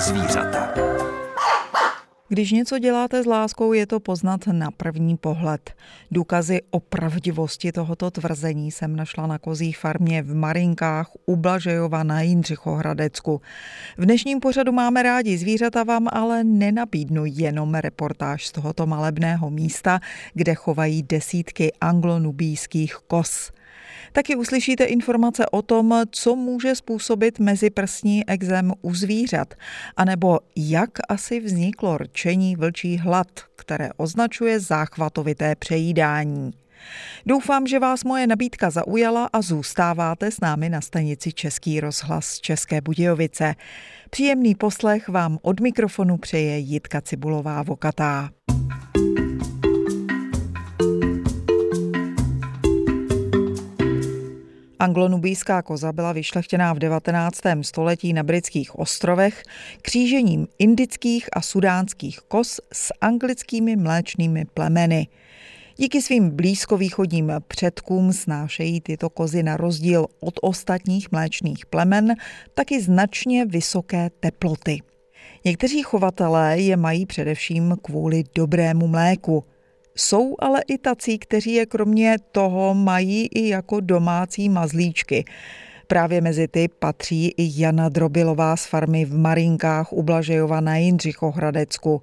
zvířata. Když něco děláte s láskou, je to poznat na první pohled. Důkazy o pravdivosti tohoto tvrzení jsem našla na kozí farmě v Marinkách u Blažejova na Jindřichohradecku. V dnešním pořadu máme rádi zvířata vám ale nenabídnu jenom reportáž z tohoto malebného místa, kde chovají desítky anglonubijských kos. Taky uslyšíte informace o tom, co může způsobit meziprsní exém u zvířat, anebo jak asi vzniklo rčení vlčí hlad, které označuje záchvatovité přejídání. Doufám, že vás moje nabídka zaujala a zůstáváte s námi na stanici Český rozhlas České Budějovice. Příjemný poslech vám od mikrofonu přeje Jitka Cibulová Vokatá. Anglonubijská koza byla vyšlechtěná v 19. století na britských ostrovech křížením indických a sudánských koz s anglickými mléčnými plemeny. Díky svým blízkovýchodním předkům snášejí tyto kozy na rozdíl od ostatních mléčných plemen taky značně vysoké teploty. Někteří chovatelé je mají především kvůli dobrému mléku – jsou ale i tací, kteří je kromě toho mají i jako domácí mazlíčky. Právě mezi ty patří i Jana Drobilová z farmy v Marinkách u Blažejova na Jindřichohradecku.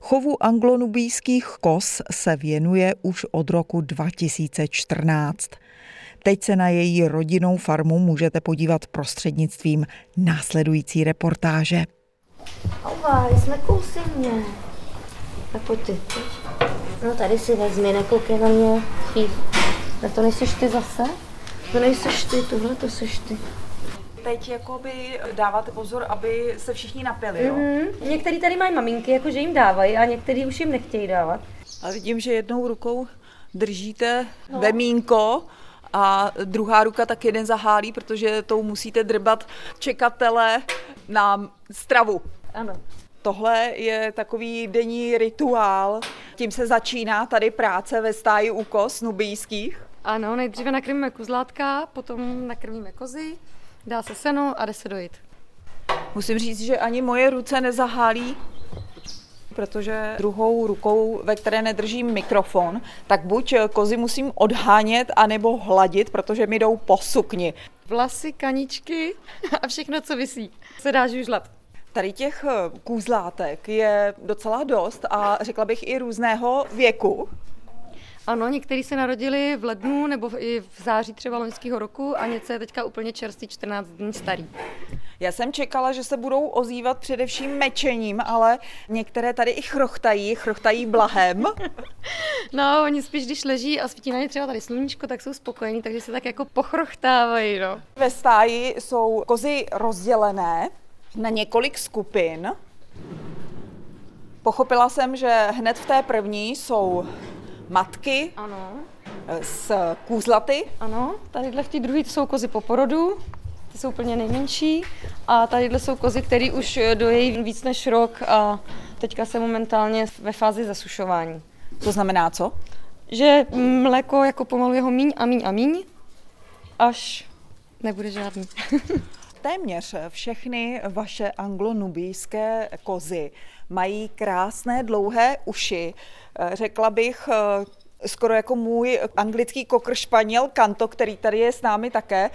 Chovu anglonubijských kos se věnuje už od roku 2014. Teď se na její rodinnou farmu můžete podívat prostřednictvím následující reportáže. Ahoj, jsme kousy mě. Tak pojď ty. No tady si vezmi, nekoukej na mě. Chvíli. Tak to nejseš ty zase? To nejseš ty, tohle to seš ty. Teď jakoby dáváte pozor, aby se všichni napili, jo? Mm-hmm. Některý tady mají maminky, jakože jim dávají a některý už jim nechtějí dávat. A vidím, že jednou rukou držíte no. vemínko a druhá ruka tak jeden zahálí, protože tou musíte drbat čekatele na stravu. Ano. Tohle je takový denní rituál. Tím se začíná tady práce ve stáji u kos nubijských. Ano, nejdříve nakrmíme kuzlátka, potom nakrmíme kozy, dá se seno a jde se dojít. Musím říct, že ani moje ruce nezahálí, protože druhou rukou, ve které nedržím mikrofon, tak buď kozy musím odhánět, anebo hladit, protože mi jdou po sukni. Vlasy, kaničky a všechno, co visí, se dá žužlat. Tady těch eh, kůzlátek je docela dost a řekla bych i různého věku. Ano, někteří se narodili v lednu nebo i v září třeba loňského roku a něco je teďka úplně čerstvý 14 dní starý. Já jsem čekala, že se budou ozývat především mečením, ale některé tady i chrochtají, chrochtají blahem. No, oni spíš, když leží a svítí na ně třeba tady sluníčko, tak jsou spokojení, takže se tak jako pochrochtávají, no. Ve stáji jsou kozy rozdělené na několik skupin. Pochopila jsem, že hned v té první jsou matky ano. s kůzlaty. Ano, tadyhle v té druhé jsou kozy po porodu, ty jsou úplně nejmenší. A tadyhle jsou kozy, které už dojejí víc než rok a teďka se momentálně ve fázi zasušování. To znamená co? Že mléko jako pomalu jeho míň a míň a míň, až nebude žádný. Téměř všechny vaše anglonubijské kozy mají krásné dlouhé uši. Řekla bych, skoro jako můj anglický kokr španěl Kanto, který tady je s námi také.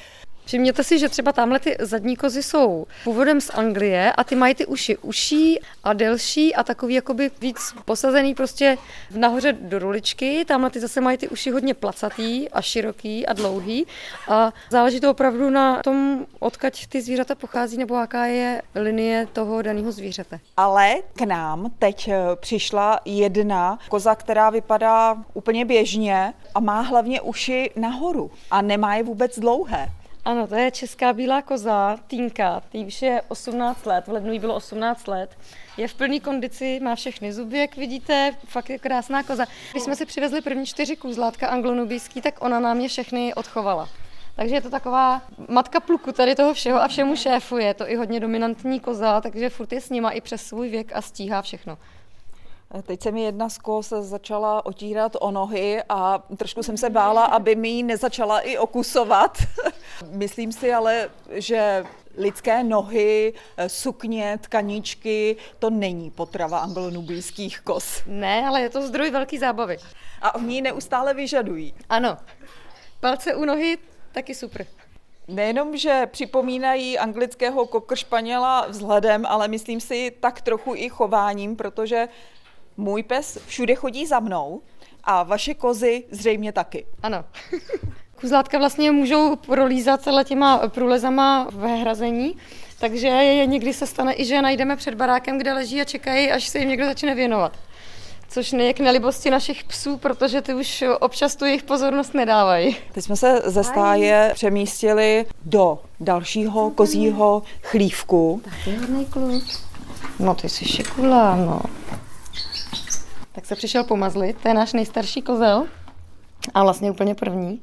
Všimněte si, že třeba tamhle ty zadní kozy jsou původem z Anglie a ty mají ty uši uší a delší a takový jakoby víc posazený prostě nahoře do ruličky. Tamhle ty zase mají ty uši hodně placatý a široký a dlouhý a záleží to opravdu na tom, odkaď ty zvířata pochází nebo jaká je linie toho daného zvířete. Ale k nám teď eh, přišla jedna koza, která vypadá úplně běžně a má hlavně uši nahoru a nemá je vůbec dlouhé. Ano, to je česká bílá koza, Týnka, tý už je 18 let, v lednu jí bylo 18 let. Je v plné kondici, má všechny zuby, jak vidíte, fakt je krásná koza. Když jsme si přivezli první čtyři kůzlátka anglonubijský, tak ona nám je všechny odchovala. Takže je to taková matka pluku tady toho všeho a všemu šéfuje. Je to i hodně dominantní koza, takže furt je s nima i přes svůj věk a stíhá všechno. Teď se mi jedna z kos začala otírat o nohy a trošku jsem se bála, aby mi ji nezačala i okusovat. Myslím si ale, že lidské nohy, sukně, tkaničky, to není potrava anglonubijských kos. Ne, ale je to zdroj velký zábavy. A oni ji neustále vyžadují. Ano. Palce u nohy, taky super. Nejenom, že připomínají anglického kokršpaněla vzhledem, ale myslím si tak trochu i chováním, protože můj pes všude chodí za mnou a vaše kozy zřejmě taky. Ano. Kuzlátka vlastně můžou prolízat těma průlezama ve hrazení, takže někdy se stane i, že najdeme před barákem, kde leží a čekají, až se jim někdo začne věnovat. Což je k nelibosti našich psů, protože ty už občas tu jejich pozornost nedávají. Teď jsme se ze stáje přemístili do dalšího kozího chlívku. Tak je hodný kluk. No ty jsi šikula, no. Tak se přišel pomazlit, to je náš nejstarší kozel a vlastně úplně první.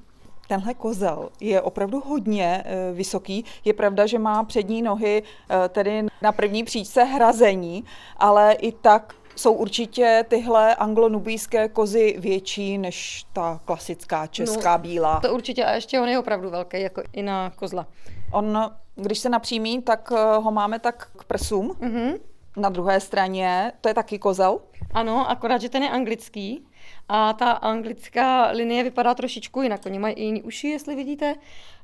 Tenhle kozel je opravdu hodně e, vysoký. Je pravda, že má přední nohy e, tedy na první příčce hrazení, ale i tak jsou určitě tyhle anglonubijské kozy větší než ta klasická česká no, bílá. To určitě a ještě on je opravdu velký, jako i na kozla. On, když se napřímí, tak e, ho máme tak k prsům. Mm-hmm. Na druhé straně, to je taky kozel? Ano, akorát, že ten je anglický a ta anglická linie vypadá trošičku jinak. Oni mají i jiný uši, jestli vidíte,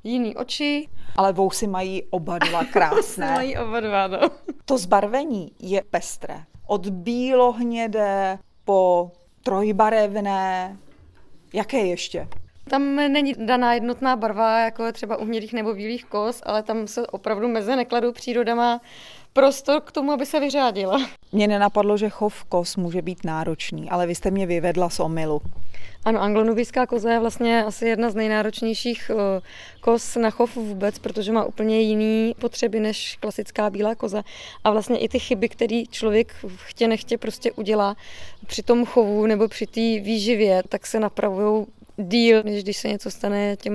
jiný oči. Ale vousy mají oba dva krásné. mají oba dva, no. To zbarvení je pestré. Od bílohnědé po trojbarevné. Jaké ještě? Tam není daná jednotná barva, jako třeba u hnědých nebo bílých kos, ale tam se opravdu meze nekladou. Příroda má prostor k tomu, aby se vyřádila. Mně nenapadlo, že chov kos může být náročný, ale vy jste mě vyvedla z omilu. Ano, anglonubijská koza je vlastně asi jedna z nejnáročnějších eh, koz na chov vůbec, protože má úplně jiný potřeby než klasická bílá koza. A vlastně i ty chyby, které člověk chtě nechtě prostě udělá při tom chovu nebo při té výživě, tak se napravují díl, než když se něco stane těm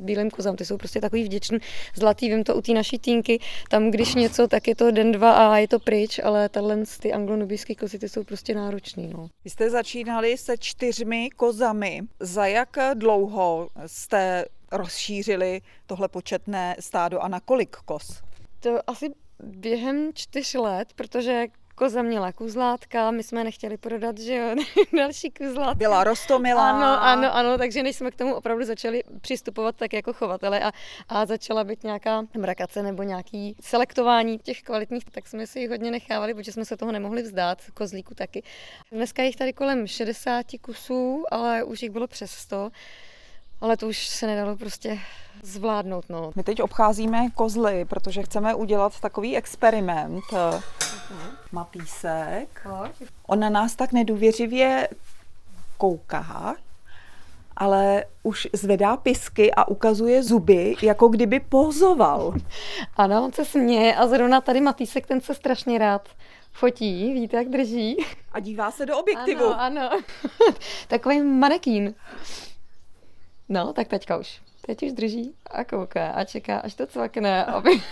bílým kozám. Ty jsou prostě takový vděčný, zlatý, vím to u té naší týnky, tam když něco, tak je to den, dva a je to pryč, ale tahle ty anglonubijské kozy, ty jsou prostě náročný. No. Vy jste začínali se čtyřmi kozami. Za jak dlouho jste rozšířili tohle početné stádo a na kolik koz? To asi během čtyř let, protože koza měla kuzlátka, my jsme nechtěli prodat, že jo, další kuzlátka. Byla rostomilá. Ano, ano, ano, takže než jsme k tomu opravdu začali přistupovat tak jako chovatele a, a začala být nějaká mrakace nebo nějaký selektování těch kvalitních, tak jsme si jich hodně nechávali, protože jsme se toho nemohli vzdát, kozlíku taky. Dneska jich tady kolem 60 kusů, ale už jich bylo přes 100 ale to už se nedalo prostě zvládnout. No. My teď obcházíme kozly, protože chceme udělat takový experiment. Uh-huh. Mapísek. On na nás tak nedůvěřivě kouká, ale už zvedá pisky a ukazuje zuby, jako kdyby pozoval. Ano, on se směje a zrovna tady Matýsek, ten se strašně rád fotí, víte, jak drží. A dívá se do objektivu. Ano, ano. Takový manekín. No, tak teďka už. Teď už drží a kouká a čeká, až to cvakne, aby...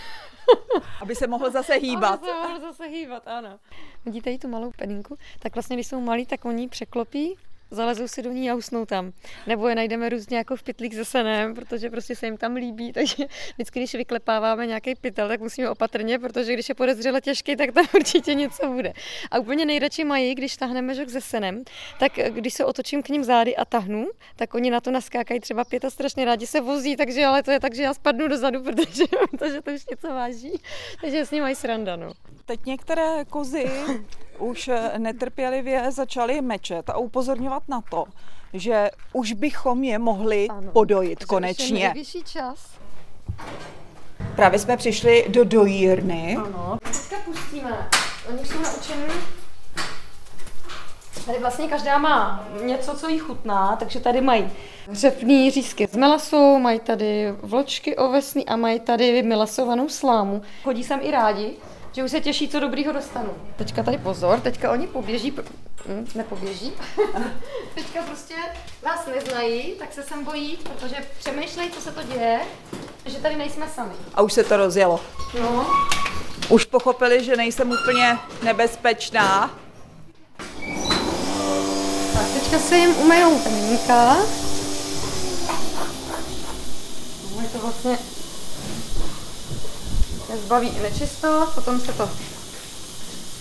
aby se mohl zase hýbat. Aby se mohl zase hýbat, ano. Vidíte i tu malou peninku? Tak vlastně, když jsou malí, tak oni překlopí zalezou si do ní a usnou tam. Nebo je najdeme různě jako v pytlík se senem, protože prostě se jim tam líbí, takže vždycky, když vyklepáváme nějaký pytel, tak musíme opatrně, protože když je podezřele těžký, tak tam určitě něco bude. A úplně nejradši mají, když tahneme žok se senem, tak když se otočím k ním zády a tahnu, tak oni na to naskákají třeba pět a strašně rádi se vozí, takže ale to je tak, že já spadnu dozadu, protože, protože to už něco váží, takže s ním mají sranda. No. Teď některé kozy už netrpělivě začaly mečet a upozorňovat na to, že už bychom je mohli ano, podojit konečně. Už čas. Právě jsme přišli do dojírny. Ano. Teďka pustíme. Oni jsou naučení Tady vlastně každá má něco, co jí chutná, takže tady mají řepný řízky z melasu, mají tady vločky ovesný a mají tady melasovanou slámu. Chodí sem i rádi, že už se těší, co dobrýho dostanu. Teďka tady pozor, teďka oni poběží, hm, nepoběží. teďka prostě nás neznají, tak se sem bojí, protože přemýšlejí, co se to děje, že tady nejsme sami. A už se to rozjelo. No. Už pochopili, že nejsem úplně nebezpečná. Tak teďka se jim umejou peníka. No, je to vlastně zbaví i nečistot, potom se to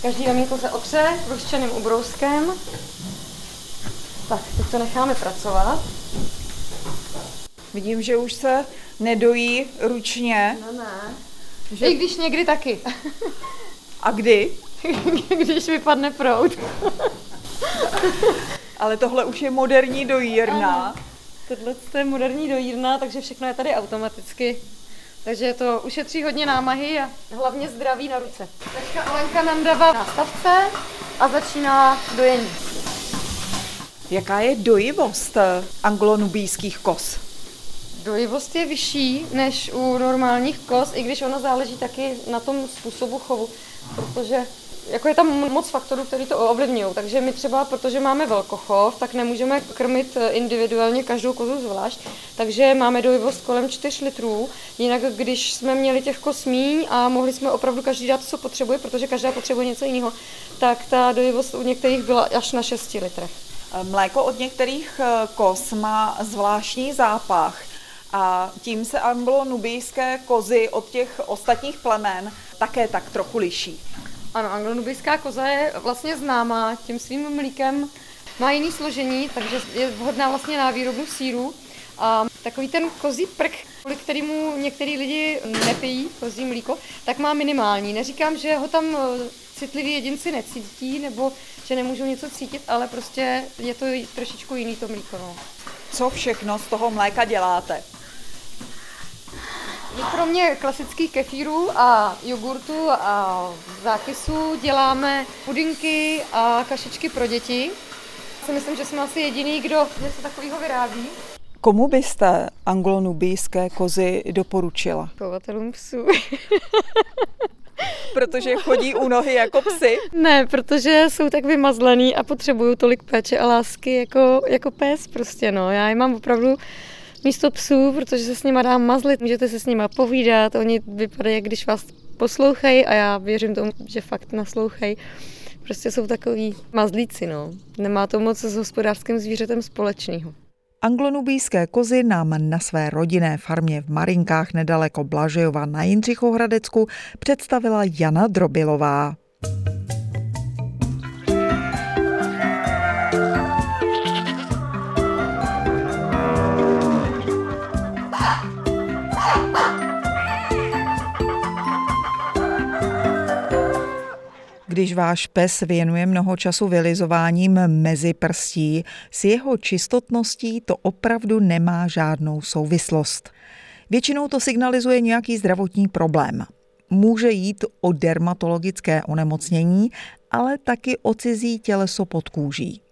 každý ramínko se otře vlhčeným ubrouskem. Tak, teď to necháme pracovat. Vidím, že už se nedojí ručně. No ne. Že... I když někdy taky. A kdy? když vypadne prout. Ale tohle už je moderní dojírna. Ano. Tohle je moderní dojírna, takže všechno je tady automaticky. Takže to ušetří hodně námahy a hlavně zdraví na ruce. Teďka Alenka nandává na stavce a začíná dojení. Jaká je dojivost anglonubijských kos? Dojivost je vyšší než u normálních kos, i když ono záleží taky na tom způsobu chovu, protože jako je tam moc faktorů, který to ovlivňují. Takže my třeba, protože máme velkochov, tak nemůžeme krmit eh, individuálně každou kozu zvlášť, takže máme dojivost kolem 4 litrů. Jinak, když jsme měli těch kos míň a mohli jsme opravdu každý dát, co potřebuje, protože každá potřebuje něco jiného, tak ta dojivost u některých byla až na 6 litrech. Mléko od některých eh, kos má zvláštní zápach a tím se anglo-nubijské kozy od těch ostatních plemen také tak trochu liší. Ano, anglonubijská koza je vlastně známá tím svým mlíkem. Má jiný složení, takže je vhodná vlastně na výrobu síru. A takový ten kozí prk, kvůli kterému některý lidi nepijí kozí mlíko, tak má minimální. Neříkám, že ho tam eh, citliví jedinci necítí, nebo že nemůžou něco cítit, ale prostě je to trošičku jiný to mlíko. No. Co všechno z toho mléka děláte? My kromě klasických kefírů a jogurtu a zákysů děláme pudinky a kašičky pro děti. Si myslím, že jsme asi jediný, kdo něco takového vyrábí. Komu byste anglonubijské kozy doporučila? Chovatelům psů. protože chodí u nohy jako psy? Ne, protože jsou tak vymazlený a potřebují tolik péče a lásky jako, jako pes prostě, no. Já je mám opravdu místo psů, protože se s nima dá mazlit, můžete se s nima povídat, oni vypadají, jak když vás poslouchají a já věřím tomu, že fakt naslouchají. Prostě jsou takový mazlíci, no. Nemá to moc s hospodářským zvířetem společného. Anglonubijské kozy nám na své rodinné farmě v Marinkách nedaleko Blažejova na Jindřichohradecku představila Jana Drobilová. Když váš pes věnuje mnoho času vylizováním mezi prstí, s jeho čistotností to opravdu nemá žádnou souvislost. Většinou to signalizuje nějaký zdravotní problém. Může jít o dermatologické onemocnění, ale taky o cizí těleso pod kůží.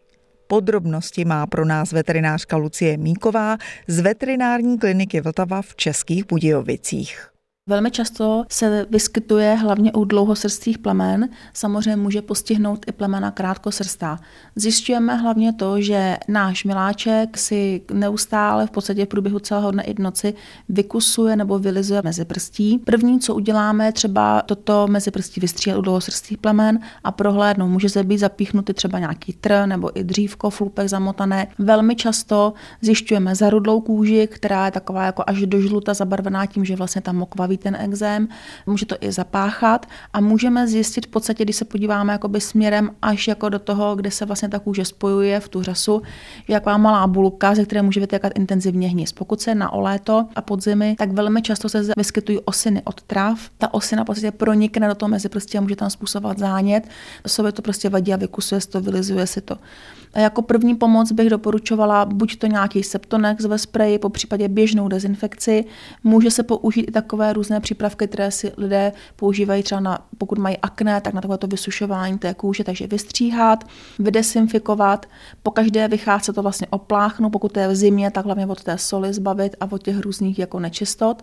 Podrobnosti má pro nás veterinářka Lucie Míková z veterinární kliniky Vltava v Českých Budějovicích. Velmi často se vyskytuje hlavně u dlouhosrstých plemen, samozřejmě může postihnout i plemena krátkosrstá. Zjišťujeme hlavně to, že náš miláček si neustále v podstatě v průběhu celého dne i noci vykusuje nebo vylizuje mezi prstí. První, co uděláme, třeba toto mezi prstí vystřílet u dlouhosrstých plemen a prohlédnout. Může se být zapíchnutý třeba nějaký tr nebo i dřívko, flupek zamotané. Velmi často zjišťujeme zarudlou kůži, která je taková jako až do žluta zabarvená tím, že vlastně tam mokvavý ten exém, může to i zapáchat a můžeme zjistit v podstatě, když se podíváme jakoby směrem až jako do toho, kde se vlastně ta kůže spojuje v tu řasu, je taková malá bulka, ze které může vytékat intenzivně hnis. Pokud se na oléto a podzimy, tak velmi často se vyskytují osiny od tráv. Ta osina podstatě pronikne do toho mezi prostě a může tam způsobovat zánět. Sobě to prostě vadí a vykusuje se to, vylizuje si to. A jako první pomoc bych doporučovala buď to nějaký septonex ve spreji, po případě běžnou dezinfekci. Může se použít i takové různé přípravky, které si lidé používají třeba na, pokud mají akné, tak na takovéto vysušování té kůže, takže vystříhat, vydesinfikovat, po každé vycházet to vlastně opláchnout, pokud to je v zimě, tak hlavně od té soli zbavit a od těch různých jako nečistot.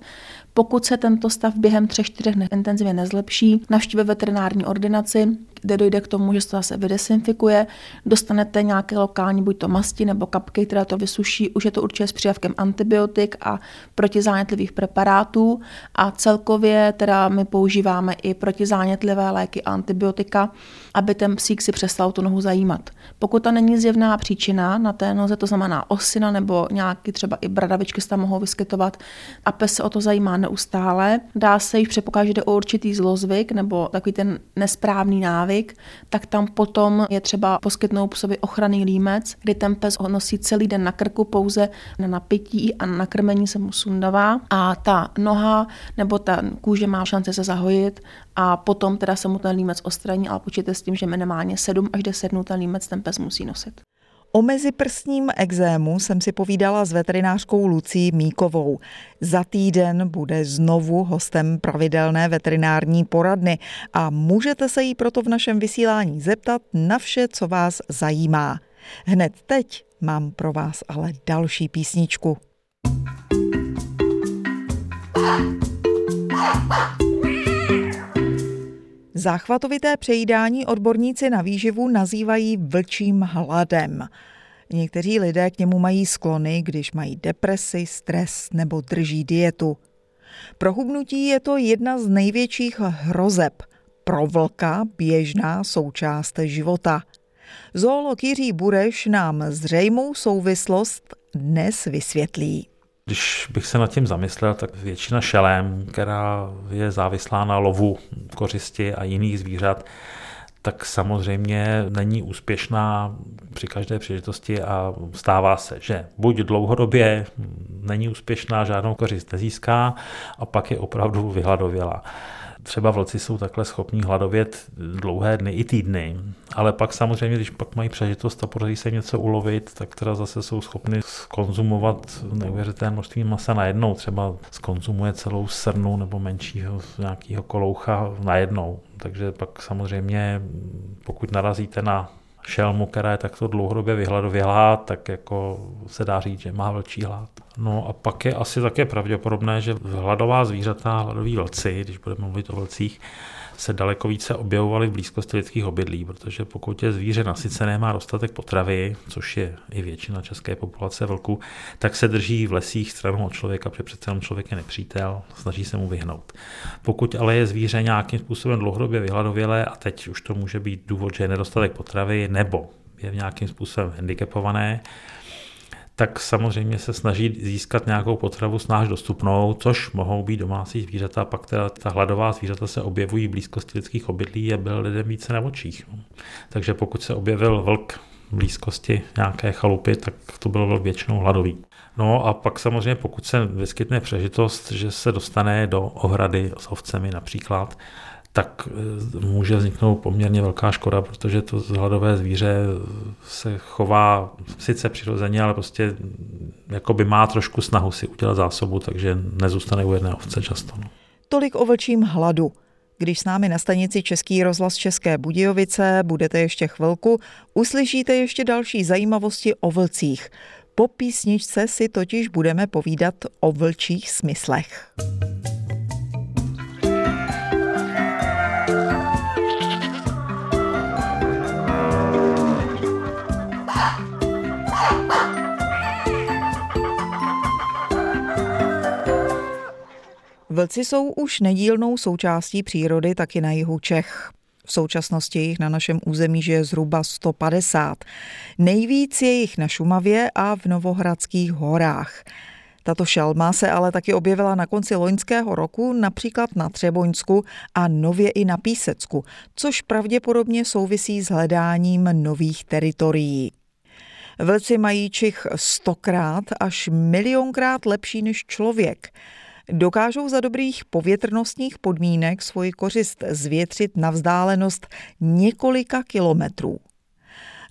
Pokud se tento stav během 3-4 dnů intenzivně nezlepší, navštívit veterinární ordinaci, kde dojde k tomu, že se to zase vydesinfikuje, dostanete nějaké lokální buď to masti nebo kapky, které to vysuší, už je to určitě s přijavkem antibiotik a protizánětlivých preparátů a celkově teda my používáme i protizánětlivé léky a antibiotika, aby ten psík si přestal tu nohu zajímat. Pokud to není zjevná příčina na té noze, to znamená osina nebo nějaký třeba i bradavičky se tam mohou vyskytovat a pes se o to zajímá neustále, dá se již předpokládat, že jde o určitý zlozvyk nebo takový ten nesprávný návyk, tak tam potom je třeba poskytnout psovi ochranný límec, kdy ten pes ho nosí celý den na krku pouze na napití a na krmení se mu sundává a ta noha nebo ta kůže má šanci se zahojit a potom teda se mu ten límec odstraní, ale počíte s tím, že minimálně 7 až 10 dnů ten límec ten pes musí nosit. O meziprstním exému jsem si povídala s veterinářkou Lucí Míkovou. Za týden bude znovu hostem pravidelné veterinární poradny a můžete se jí proto v našem vysílání zeptat na vše, co vás zajímá. Hned teď mám pro vás ale další písničku. Záchvatovité přejídání odborníci na výživu nazývají vlčím hladem. Někteří lidé k němu mají sklony, když mají depresi, stres nebo drží dietu. Pro hubnutí je to jedna z největších hrozeb. Pro vlka běžná součást života. Zoolog Jiří Bureš nám zřejmou souvislost dnes vysvětlí. Když bych se nad tím zamyslel, tak většina šelem, která je závislá na lovu kořisti a jiných zvířat, tak samozřejmě není úspěšná při každé příležitosti a stává se, že buď dlouhodobě není úspěšná, žádnou kořist nezíská a pak je opravdu vyhladovělá třeba vlci jsou takhle schopní hladovět dlouhé dny i týdny, ale pak samozřejmě, když pak mají přežitost a podaří se něco ulovit, tak teda zase jsou schopni skonzumovat neuvěřitelné množství masa najednou. Třeba skonzumuje celou srnu nebo menšího nějakého koloucha najednou. Takže pak samozřejmě, pokud narazíte na šelmu, která je takto dlouhodobě vyhladovělá, tak jako se dá říct, že má velčí hlad. No a pak je asi také pravděpodobné, že hladová zvířata, hladoví vlci, když budeme mluvit o vlcích, se daleko více objevovaly v blízkosti lidských obydlí, protože pokud je zvíře nasycené, má dostatek potravy, což je i většina české populace vlků, tak se drží v lesích stranou od člověka, protože přece jenom člověk je nepřítel, snaží se mu vyhnout. Pokud ale je zvíře nějakým způsobem dlouhodobě vyhladovělé a teď už to může být důvod, že je nedostatek potravy nebo je nějakým způsobem handicapované, tak samozřejmě se snaží získat nějakou potravu snáš dostupnou, což mohou být domácí zvířata, pak teda ta hladová zvířata se objevují v blízkosti lidských obydlí a byl lidem více na očích. Takže pokud se objevil vlk v blízkosti nějaké chalupy, tak to byl vlk většinou hladový. No a pak samozřejmě pokud se vyskytne přežitost, že se dostane do ohrady s ovcemi například, tak eh, může vzniknout poměrně velká škoda, protože to hladové zvíře se chová sice přirozeně, ale prostě jako by má trošku snahu si udělat zásobu, takže nezůstane u jedné ovce často. No. Tolik o vlčím hladu. Když s námi na stanici Český rozhlas České Budějovice budete ještě chvilku, uslyšíte ještě další zajímavosti o vlcích. Po písničce si totiž budeme povídat o vlčích smyslech. Vlci jsou už nedílnou součástí přírody taky na jihu Čech. V současnosti jich na našem území žije zhruba 150. Nejvíc je jich na Šumavě a v Novohradských horách. Tato šelma se ale taky objevila na konci loňského roku například na Třeboňsku a nově i na Písecku, což pravděpodobně souvisí s hledáním nových teritorií. Vlci mají čich stokrát až milionkrát lepší než člověk – dokážou za dobrých povětrnostních podmínek svoji kořist zvětřit na vzdálenost několika kilometrů.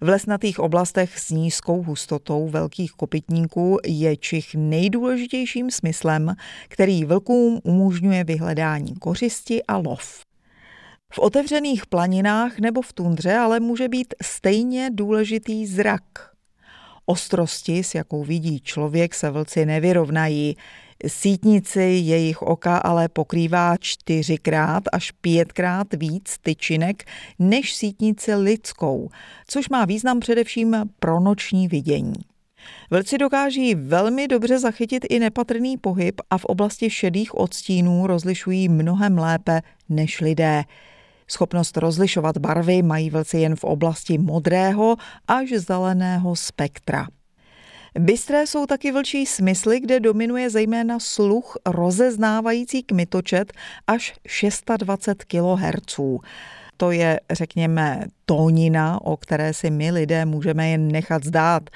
V lesnatých oblastech s nízkou hustotou velkých kopytníků je čich nejdůležitějším smyslem, který vlkům umožňuje vyhledání kořisti a lov. V otevřených planinách nebo v tundře ale může být stejně důležitý zrak. Ostrosti, s jakou vidí člověk, se vlci nevyrovnají, Sítnici jejich oka ale pokrývá čtyřikrát až pětkrát víc tyčinek než sítnici lidskou, což má význam především pro noční vidění. Vlci dokáží velmi dobře zachytit i nepatrný pohyb a v oblasti šedých odstínů rozlišují mnohem lépe než lidé. Schopnost rozlišovat barvy mají vlci jen v oblasti modrého až zeleného spektra. Bystré jsou taky vlčí smysly, kde dominuje zejména sluch rozeznávající kmitočet až 620 kHz. To je, řekněme, tónina, o které si my lidé můžeme jen nechat zdát.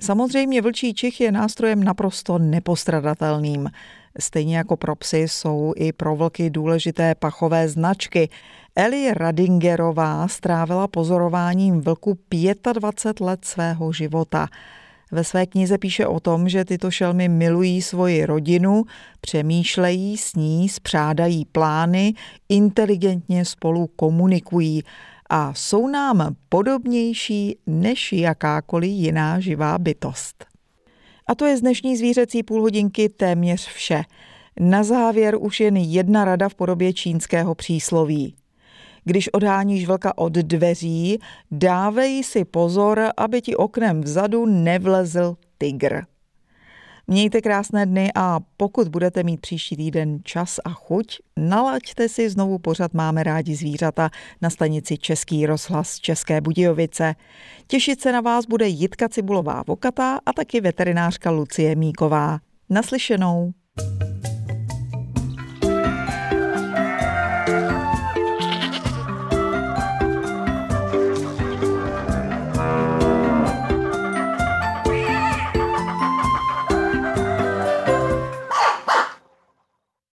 Samozřejmě vlčí čich je nástrojem naprosto nepostradatelným. Stejně jako pro psy jsou i pro vlky důležité pachové značky. Eli Radingerová strávila pozorováním vlku 25 let svého života. Ve své knize píše o tom, že tyto šelmy milují svoji rodinu, přemýšlejí s ní, spřádají plány, inteligentně spolu komunikují a jsou nám podobnější než jakákoliv jiná živá bytost. A to je z dnešní zvířecí půlhodinky téměř vše. Na závěr už jen jedna rada v podobě čínského přísloví. Když odháníš vlka od dveří, dávej si pozor, aby ti oknem vzadu nevlezl tygr. Mějte krásné dny a pokud budete mít příští týden čas a chuť, nalaďte si znovu pořad Máme rádi zvířata na stanici Český rozhlas České Budějovice. Těšit se na vás bude Jitka Cibulová Vokatá a taky veterinářka Lucie Míková. Naslyšenou.